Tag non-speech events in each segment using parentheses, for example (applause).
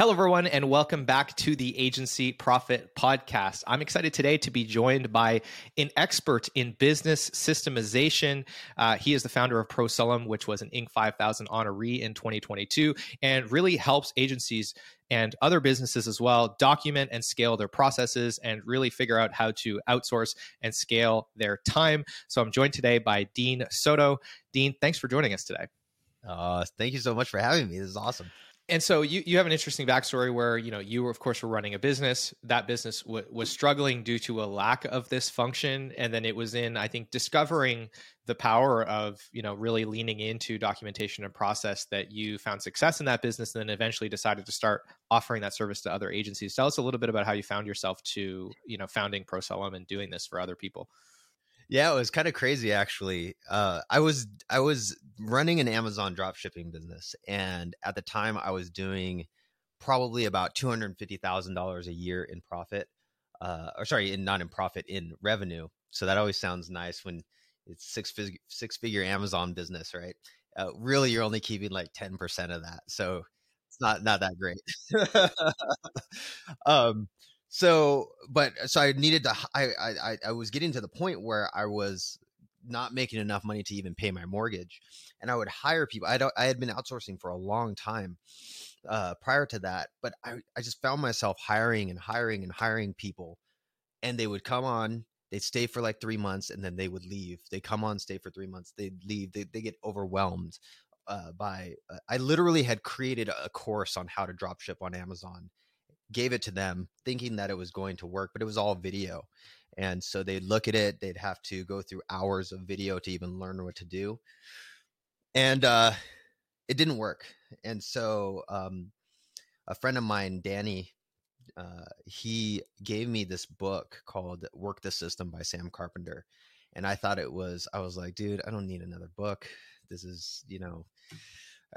Hello, everyone, and welcome back to the Agency Profit Podcast. I'm excited today to be joined by an expert in business systemization. Uh, he is the founder of Prosulum, which was an Inc. 5000 honoree in 2022, and really helps agencies and other businesses as well document and scale their processes and really figure out how to outsource and scale their time. So I'm joined today by Dean Soto. Dean, thanks for joining us today. Uh, thank you so much for having me. This is awesome and so you, you have an interesting backstory where you know you were of course were running a business. That business w- was struggling due to a lack of this function. And then it was in i think discovering the power of you know really leaning into documentation and process that you found success in that business and then eventually decided to start offering that service to other agencies. Tell us a little bit about how you found yourself to you know founding prosulum and doing this for other people yeah, it was kind of crazy actually. Uh, I was I was running an Amazon drop shipping business, and at the time I was doing probably about two hundred fifty thousand dollars a year in profit, uh, or sorry, in not in profit in revenue. So that always sounds nice when it's six fig- six figure Amazon business, right? Uh, really, you're only keeping like ten percent of that, so it's not not that great. (laughs) um, so but so i needed to I, I i was getting to the point where i was not making enough money to even pay my mortgage and i would hire people i don't i had been outsourcing for a long time uh prior to that but i i just found myself hiring and hiring and hiring people and they would come on they'd stay for like three months and then they would leave. They come on stay for three months they'd leave they, they get overwhelmed uh, by uh, i literally had created a course on how to drop ship on amazon gave it to them thinking that it was going to work, but it was all video. And so they'd look at it, they'd have to go through hours of video to even learn what to do. And uh, it didn't work. And so um, a friend of mine, Danny, uh, he gave me this book called Work the System by Sam Carpenter. And I thought it was, I was like, dude, I don't need another book. This is, you know,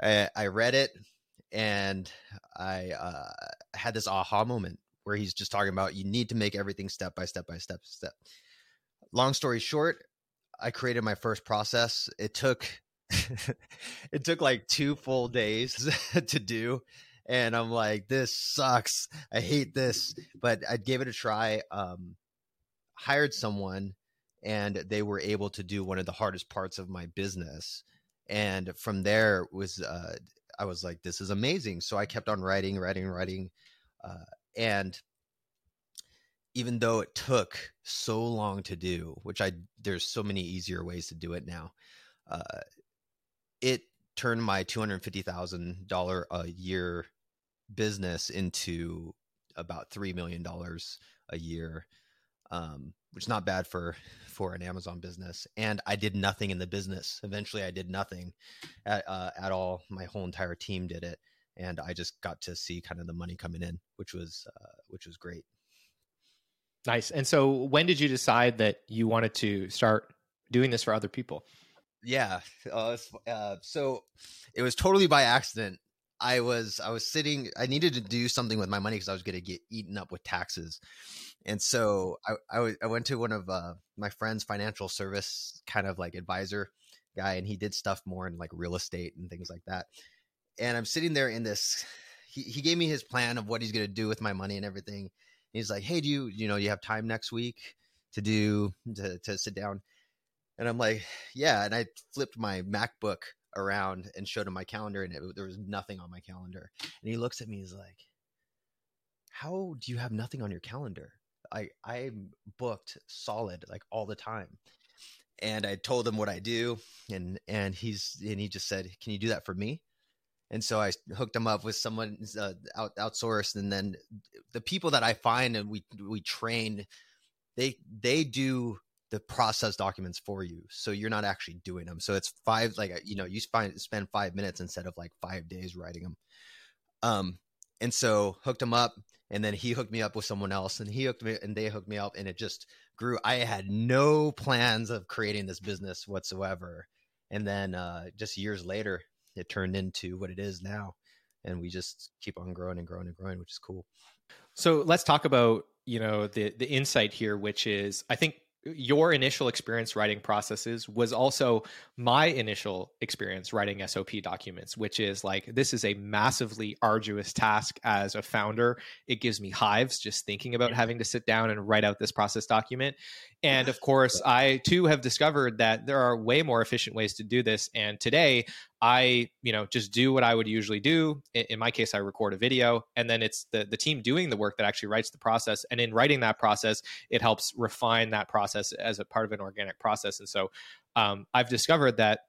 I, I read it and I uh, had this aha moment where he's just talking about you need to make everything step by step by step step. Long story short, I created my first process. It took (laughs) it took like two full days (laughs) to do and I'm like this sucks. I hate this, but I gave it a try. Um hired someone and they were able to do one of the hardest parts of my business and from there was uh, I was like, this is amazing. So I kept on writing, writing, writing. Uh, and even though it took so long to do, which I, there's so many easier ways to do it now, uh, it turned my $250,000 a year business into about $3 million a year. Um, which is not bad for for an Amazon business. And I did nothing in the business. Eventually, I did nothing at, uh, at all. My whole entire team did it, and I just got to see kind of the money coming in, which was uh, which was great. Nice. And so, when did you decide that you wanted to start doing this for other people? Yeah. Uh, uh so it was totally by accident. I was I was sitting. I needed to do something with my money because I was going to get eaten up with taxes, and so I, I, w- I went to one of uh, my friend's financial service kind of like advisor guy, and he did stuff more in like real estate and things like that. And I'm sitting there in this. He he gave me his plan of what he's going to do with my money and everything. And he's like, "Hey, do you you know you have time next week to do to to sit down?" And I'm like, "Yeah." And I flipped my MacBook around and showed him my calendar, and it, there was nothing on my calendar. And he looks at me, he's like, "How do you have nothing on your calendar?" I I'm booked solid like all the time. And I told him what I do, and and he's and he just said, "Can you do that for me?" And so I hooked him up with someone uh, out, outsourced, and then the people that I find and we we train, they they do the process documents for you so you're not actually doing them so it's five like you know you find, spend five minutes instead of like five days writing them um and so hooked him up and then he hooked me up with someone else and he hooked me and they hooked me up and it just grew. I had no plans of creating this business whatsoever. And then uh just years later it turned into what it is now and we just keep on growing and growing and growing which is cool. So let's talk about you know the the insight here which is i think your initial experience writing processes was also my initial experience writing SOP documents, which is like this is a massively arduous task as a founder. It gives me hives just thinking about having to sit down and write out this process document. And (laughs) of course, I too have discovered that there are way more efficient ways to do this. And today, I, you know, just do what I would usually do. In my case, I record a video, and then it's the the team doing the work that actually writes the process. And in writing that process, it helps refine that process as a part of an organic process. And so, um, I've discovered that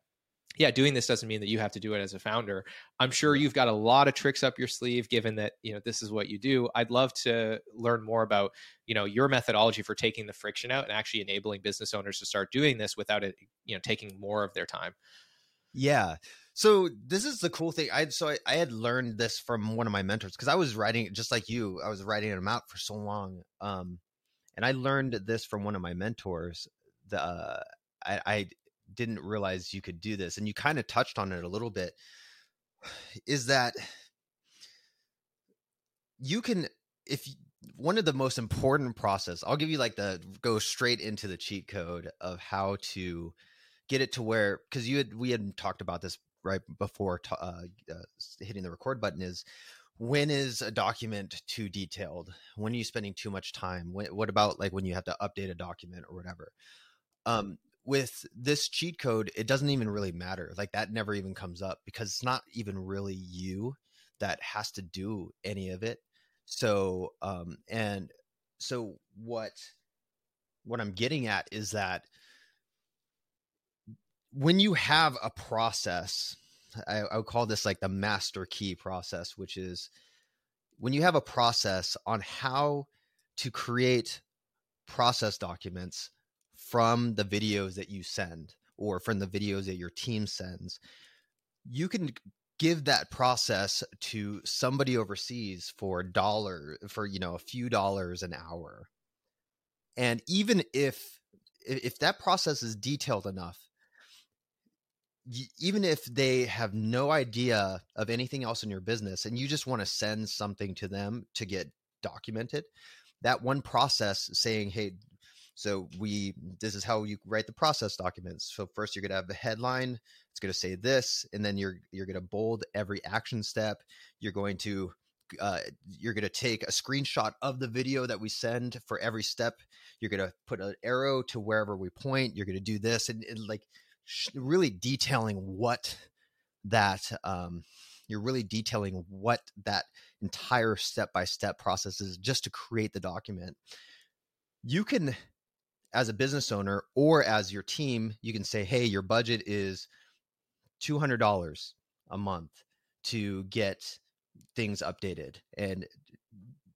yeah, doing this doesn't mean that you have to do it as a founder. I'm sure you've got a lot of tricks up your sleeve given that, you know, this is what you do. I'd love to learn more about, you know, your methodology for taking the friction out and actually enabling business owners to start doing this without it, you know, taking more of their time. Yeah. So this is the cool thing. I so I, I had learned this from one of my mentors because I was writing just like you. I was writing them out for so long, um, and I learned this from one of my mentors. The uh, I, I didn't realize you could do this and you kind of touched on it a little bit is that you can if one of the most important process i'll give you like the go straight into the cheat code of how to get it to where because you had we had talked about this right before uh, uh, hitting the record button is when is a document too detailed when are you spending too much time when, what about like when you have to update a document or whatever um with this cheat code, it doesn't even really matter. Like that never even comes up because it's not even really you that has to do any of it. So, um, and so what, what I'm getting at is that when you have a process, I, I would call this like the master key process, which is when you have a process on how to create process documents from the videos that you send or from the videos that your team sends, you can give that process to somebody overseas for a dollar for you know a few dollars an hour. And even if if that process is detailed enough even if they have no idea of anything else in your business and you just want to send something to them to get documented that one process saying hey so we this is how you write the process documents. So first you're going to have the headline. It's going to say this, and then you're you're going to bold every action step. You're going to uh, you're going to take a screenshot of the video that we send for every step. You're going to put an arrow to wherever we point. You're going to do this, and, and like really detailing what that um, you're really detailing what that entire step by step process is just to create the document. You can as a business owner or as your team, you can say, hey, your budget is $200 a month to get things updated. And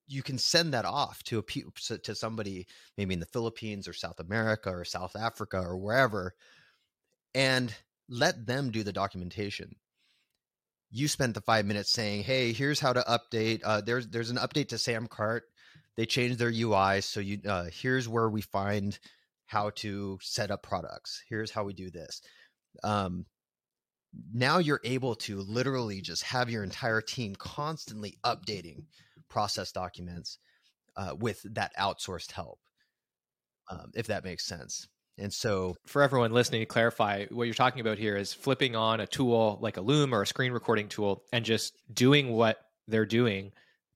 you can send that off to a to somebody maybe in the Philippines or South America or South Africa or wherever and let them do the documentation. You spent the 5 minutes saying, "Hey, here's how to update. Uh, there's there's an update to Samcart they changed their UI. So you uh, here's where we find how to set up products. Here's how we do this. Um, now you're able to literally just have your entire team constantly updating process documents uh, with that outsourced help, um, if that makes sense. And so, for everyone listening, to clarify what you're talking about here is flipping on a tool like a Loom or a screen recording tool and just doing what they're doing,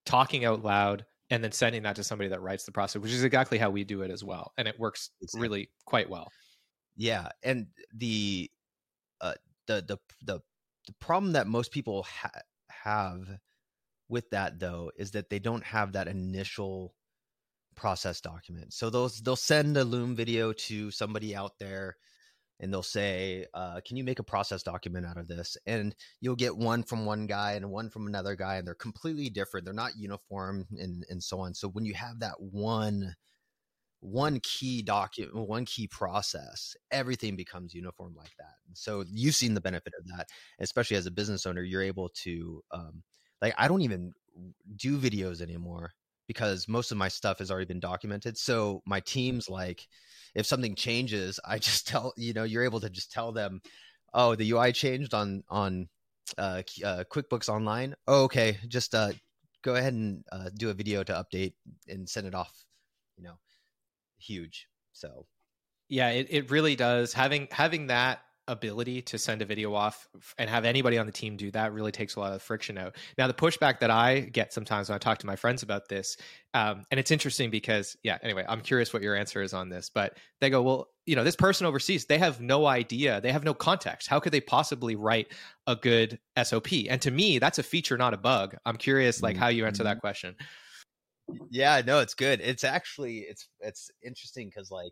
talking out loud, and then sending that to somebody that writes the process, which is exactly how we do it as well, and it works exactly. really quite well. Yeah, and the uh, the the the the problem that most people ha- have with that though is that they don't have that initial process document. So those they'll send a Loom video to somebody out there and they'll say, uh, "Can you make a process document out of this?" And you'll get one from one guy and one from another guy, and they're completely different. They're not uniform, and and so on. So when you have that one one key document, one key process, everything becomes uniform like that. So you've seen the benefit of that, especially as a business owner. You're able to, um, like, I don't even do videos anymore because most of my stuff has already been documented. So my team's like, if something changes, I (laughs) just tell you know you're able to just tell them, oh, the UI changed on on uh, uh, QuickBooks Online. Oh, okay, just uh, go ahead and uh, do a video to update and send it off. You know, huge. So yeah, it, it really does. Having having that ability to send a video off and have anybody on the team do that really takes a lot of friction out. Now, the pushback that I get sometimes when I talk to my friends about this, um, and it's interesting because, yeah, anyway, I'm curious what your answer is on this, but they go, well, you know, this person overseas, they have no idea, they have no context. How could they possibly write a good SOP? And to me, that's a feature, not a bug. I'm curious, like, how you answer that mm-hmm. question. Yeah, no, it's good. It's actually it's it's interesting because like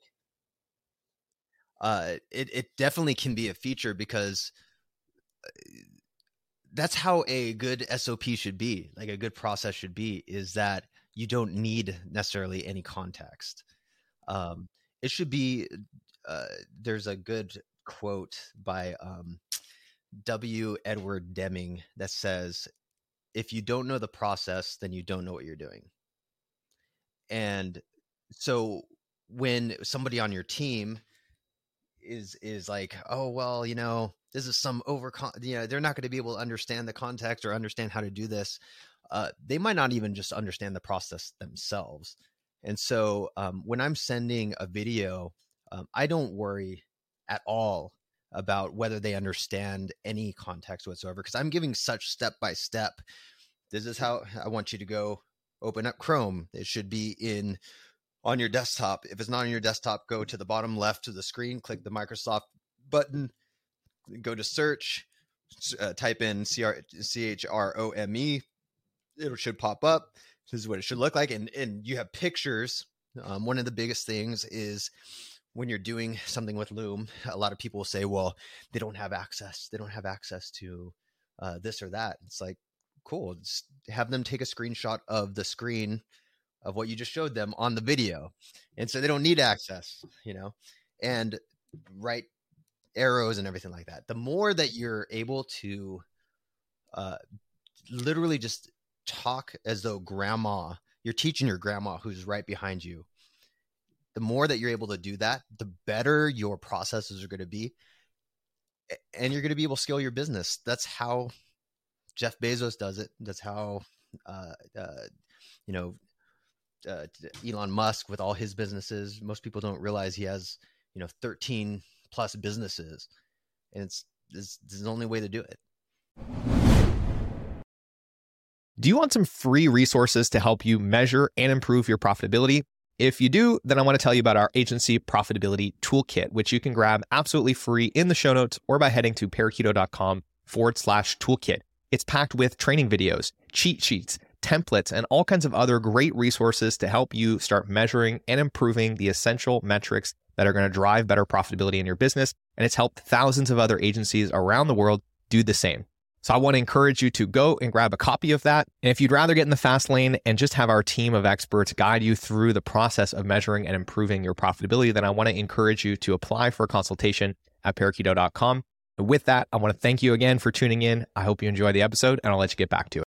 uh, it it definitely can be a feature because uh, that's how a good SOP should be. Like a good process should be is that you don't need necessarily any context. Um, it should be. Uh, there's a good quote by um, W. Edward Deming that says, "If you don't know the process, then you don't know what you're doing." And so when somebody on your team is is like oh well you know this is some over you know they're not going to be able to understand the context or understand how to do this. Uh, they might not even just understand the process themselves. And so um, when i'm sending a video um, i don't worry at all about whether they understand any context whatsoever because i'm giving such step by step this is how i want you to go open up chrome. It should be in on your desktop. If it's not on your desktop, go to the bottom left of the screen, click the Microsoft button, go to search, uh, type in C H R O M E. It should pop up. This is what it should look like. And, and you have pictures. Um, one of the biggest things is when you're doing something with Loom, a lot of people will say, well, they don't have access. They don't have access to uh, this or that. It's like, cool. Just have them take a screenshot of the screen of what you just showed them on the video. And so they don't need access, you know, and write arrows and everything like that. The more that you're able to uh, literally just talk as though grandma, you're teaching your grandma who's right behind you. The more that you're able to do that, the better your processes are going to be. And you're going to be able to scale your business. That's how Jeff Bezos does it. That's how, uh, uh, you know, uh, Elon Musk with all his businesses. Most people don't realize he has, you know, 13 plus businesses, and it's this, is the only way to do it. Do you want some free resources to help you measure and improve your profitability? If you do, then I want to tell you about our agency profitability toolkit, which you can grab absolutely free in the show notes or by heading to parakeeto.com forward slash toolkit. It's packed with training videos, cheat sheets, templates, and all kinds of other great resources to help you start measuring and improving the essential metrics that are going to drive better profitability in your business. And it's helped thousands of other agencies around the world do the same. So I want to encourage you to go and grab a copy of that. And if you'd rather get in the fast lane and just have our team of experts guide you through the process of measuring and improving your profitability, then I want to encourage you to apply for a consultation at parakeeto.com. With that, I want to thank you again for tuning in. I hope you enjoy the episode and I'll let you get back to it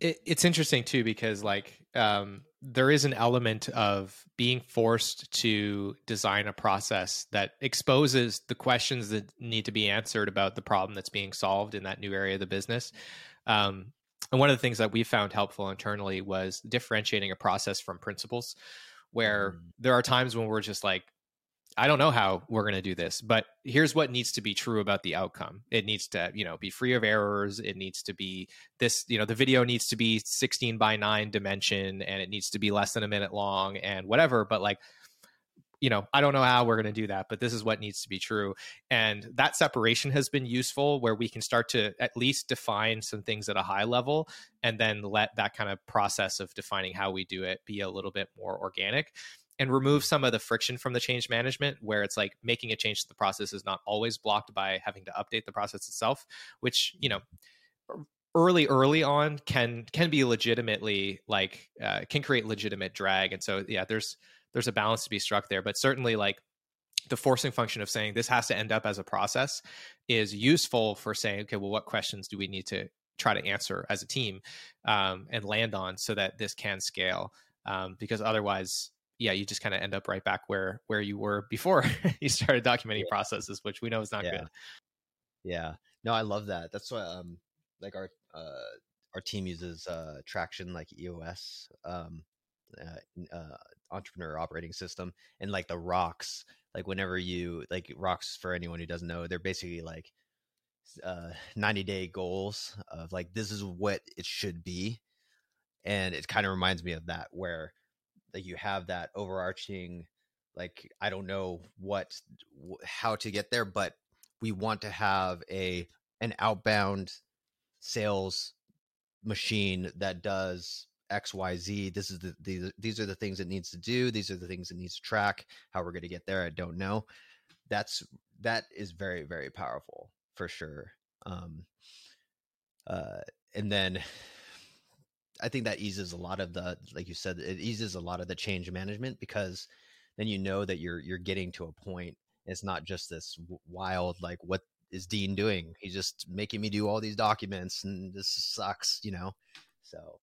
it, it's interesting too because like um, there is an element of being forced to design a process that exposes the questions that need to be answered about the problem that's being solved in that new area of the business. Um, and one of the things that we found helpful internally was differentiating a process from principles, where mm. there are times when we're just like, I don't know how we're going to do this, but here's what needs to be true about the outcome. It needs to, you know, be free of errors. It needs to be this, you know, the video needs to be 16 by 9 dimension and it needs to be less than a minute long and whatever, but like you know, I don't know how we're going to do that, but this is what needs to be true. And that separation has been useful where we can start to at least define some things at a high level and then let that kind of process of defining how we do it be a little bit more organic and remove some of the friction from the change management where it's like making a change to the process is not always blocked by having to update the process itself which you know early early on can can be legitimately like uh, can create legitimate drag. And so yeah there's there's a balance to be struck there. But certainly like the forcing function of saying this has to end up as a process is useful for saying okay well what questions do we need to try to answer as a team um, and land on so that this can scale? Um, because otherwise yeah you just kind of end up right back where where you were before (laughs) you started documenting yeah. processes which we know is not yeah. good yeah no i love that that's what um like our uh, our team uses uh, Traction like EOS um, uh, uh, entrepreneur operating system, and like the rocks. Like whenever you like rocks for anyone who doesn't know, they're basically like uh 90 day goals of like this is what it should be and it kind of reminds me of that where like you have that overarching like i don't know what how to get there but we want to have a an outbound sales machine that does xyz this is the these, these are the things it needs to do. These are the things it needs to track. How we're going to get there i don't know. That's that is very very powerful for sure. Um uh and then i think that eases a lot of the like you said it eases a lot of the change management because then you know that you're you're getting to a point it's not just this wild like what is Dean doing? He's just making me do all these documents and this sucks, you know? So.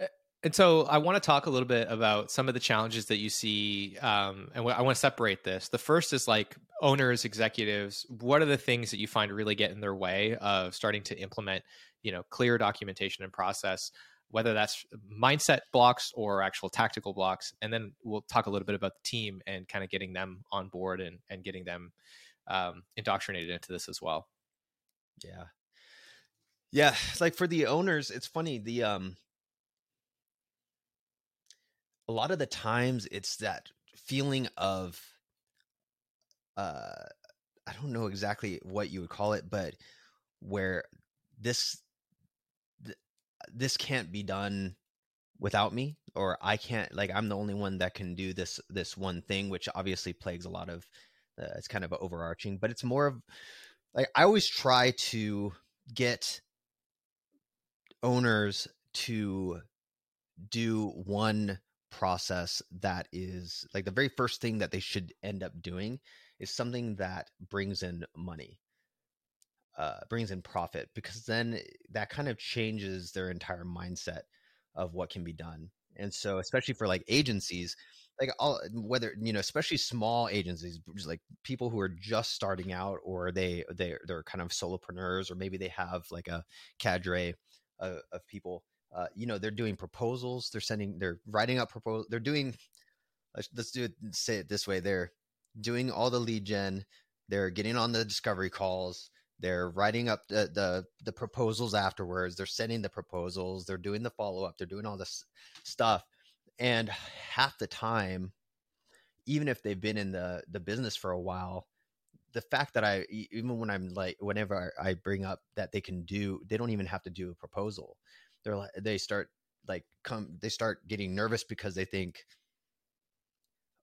Eh, and so I want to talk a little bit about some of the challenges that you see. Um, and I want to separate this. The first is like owners, executives. What are the things that you find really get in their way of starting to implement, you know, clear documentation and process? Whether that's mindset blocks or actual tactical blocks, and then we'll talk a little bit about the team and kind of getting them on board and and getting them um, indoctrinated into this as well. Yeah. Yeah. Like for the owners, it's funny. The, um, a lot of the times it's that feeling of, uh, I don't know exactly what you would call it, but where this, th- this can't be done without me or i can't like i'm the only one that can do this this one thing which obviously plagues a lot of uh, it's kind of overarching, but it's more of like I always try to get owners to do one process that is like the very first thing that they should end up doing is something that brings in money uh, brings in profit because then that kind of changes their entire mindset of what can be done. And so especially for like agencies like all whether you know especially small agencies like people who are just starting out or they they they're kind of solopreneurs or maybe they have like a cadre of, of people uh, you know they're doing proposals they're sending they're writing up proposals they're doing let's, let's do it say it this way they're doing all the lead gen they're getting on the discovery calls they're writing up the, the the proposals afterwards they're sending the proposals they're doing the follow-up they're doing all this stuff and half the time even if they've been in the the business for a while the fact that i even when i'm like whenever i bring up that they can do they don't even have to do a proposal. They're like they start like come they start getting nervous because they think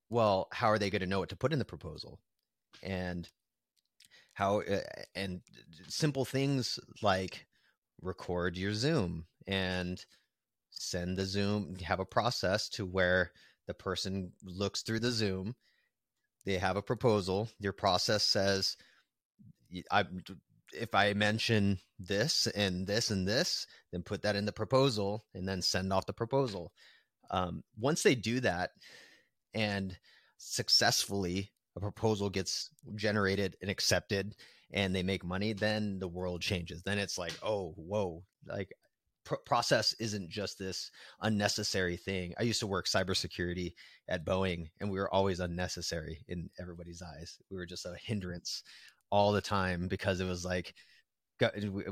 well how are they going to know what to put in the proposal? And how uh, and simple things like record your zoom and send the Zoom, have a process to where the person looks through the Zoom, they have a proposal. Your process says, I, if I mention this and this and this, then put that in the proposal and then send off the proposal. Um, once they do that and successfully a proposal gets generated and accepted and they make money, then the world changes. Then it's like, oh, whoa, like pr- process isn't just this unnecessary thing. I used to work cybersecurity at Boeing, and we were always unnecessary in everybody's eyes. We were just a hindrance all the time because it was like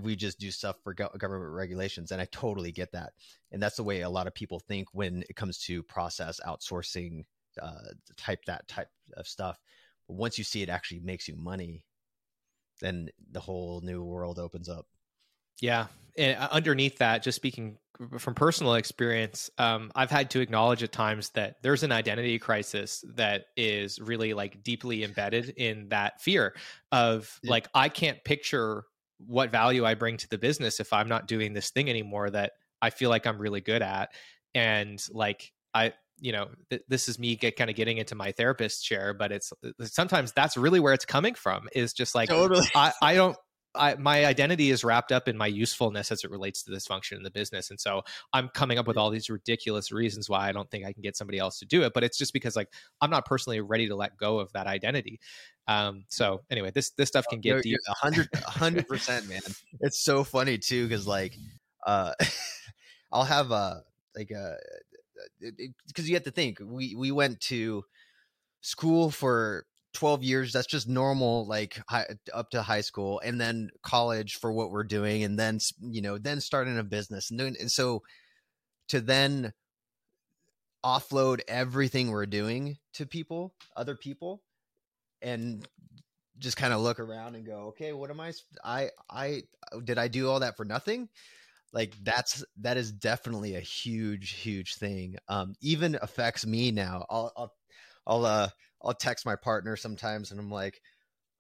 we just do stuff for government regulations and i totally get that and that's the way a lot of people think when it comes to process outsourcing uh, type that type of stuff but once you see it actually makes you money then the whole new world opens up yeah. And uh, underneath that, just speaking from personal experience, um, I've had to acknowledge at times that there's an identity crisis that is really like deeply embedded in that fear of yeah. like, I can't picture what value I bring to the business if I'm not doing this thing anymore that I feel like I'm really good at. And like, I, you know, th- this is me get, kind of getting into my therapist chair, but it's uh, sometimes that's really where it's coming from is just like, totally. (laughs) I, I don't, I, my identity is wrapped up in my usefulness as it relates to this function in the business. And so I'm coming up with all these ridiculous reasons why I don't think I can get somebody else to do it. But it's just because like I'm not personally ready to let go of that identity. Um, so anyway, this this stuff can get you're, deep. hundred hundred percent, man. It's so funny too, because like uh (laughs) I'll have a like a Uh, because you have to think we we went to school for 12 years that's just normal like high, up to high school and then college for what we're doing and then you know then starting a business and doing and so to then offload everything we're doing to people other people and just kind of look around and go okay what am i i i did i do all that for nothing like that's that is definitely a huge huge thing um even affects me now i'll i'll i'll uh I'll text my partner sometimes and I'm like,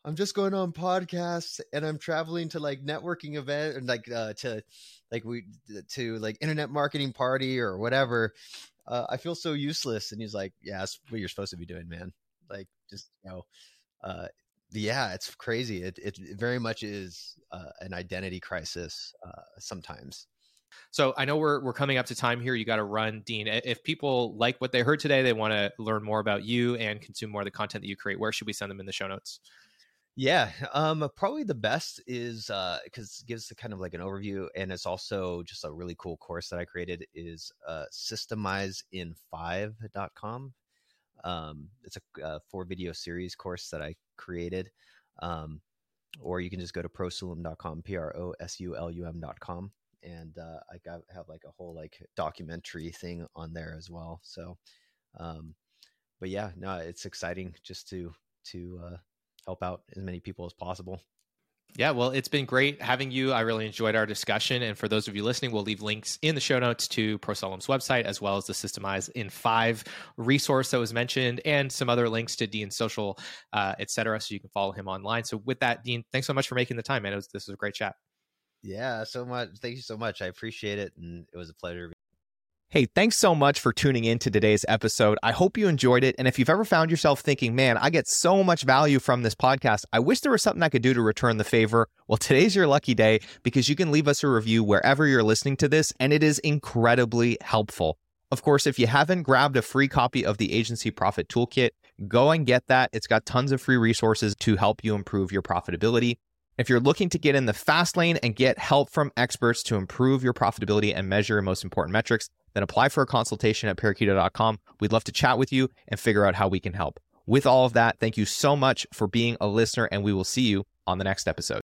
I'm just going on podcasts and I'm traveling to like networking event and like uh, to like we to like internet marketing party or whatever. Uh, I feel so useless. And he's like, yeah, that's what you're supposed to be doing, man. Like just, you know, uh, yeah, it's crazy. It, it very much is uh, an identity crisis uh, sometimes. So I know we're we're coming up to time here. You got to run, Dean. If people like what they heard today, they want to learn more about you and consume more of the content that you create. Where should we send them in the show notes? Yeah, um, probably the best is because uh, it gives kind of like an overview, and it's also just a really cool course that I created is uh, systemizeinfive.com. Um, it's a, a uh, four video series course that I created. Um, or you can just go to prosulum.com, P R O S U L U M.com and uh, I got have like a whole like documentary thing on there as well. So, um, but yeah, no, it's exciting just to to uh, help out as many people as possible. Yeah, well, it's been great having you. I really enjoyed our discussion. And for those of you listening, we'll leave links in the show notes to Prosulum's website, as well as the Systemize in Five resource that was mentioned, and some other links to Dean's social, uh, et cetera, so you can follow him online. So, with that, Dean, thanks so much for making the time, man. Was, this was a great chat. Yeah, so much. Thank you so much. I appreciate it. And it was a pleasure. Hey, thanks so much for tuning in to today's episode. I hope you enjoyed it. And if you've ever found yourself thinking, man, I get so much value from this podcast, I wish there was something I could do to return the favor. Well, today's your lucky day because you can leave us a review wherever you're listening to this, and it is incredibly helpful. Of course, if you haven't grabbed a free copy of the Agency Profit Toolkit, go and get that. It's got tons of free resources to help you improve your profitability. If you're looking to get in the fast lane and get help from experts to improve your profitability and measure your most important metrics, then apply for a consultation at parakeeto.com. We'd love to chat with you and figure out how we can help. With all of that, thank you so much for being a listener, and we will see you on the next episode.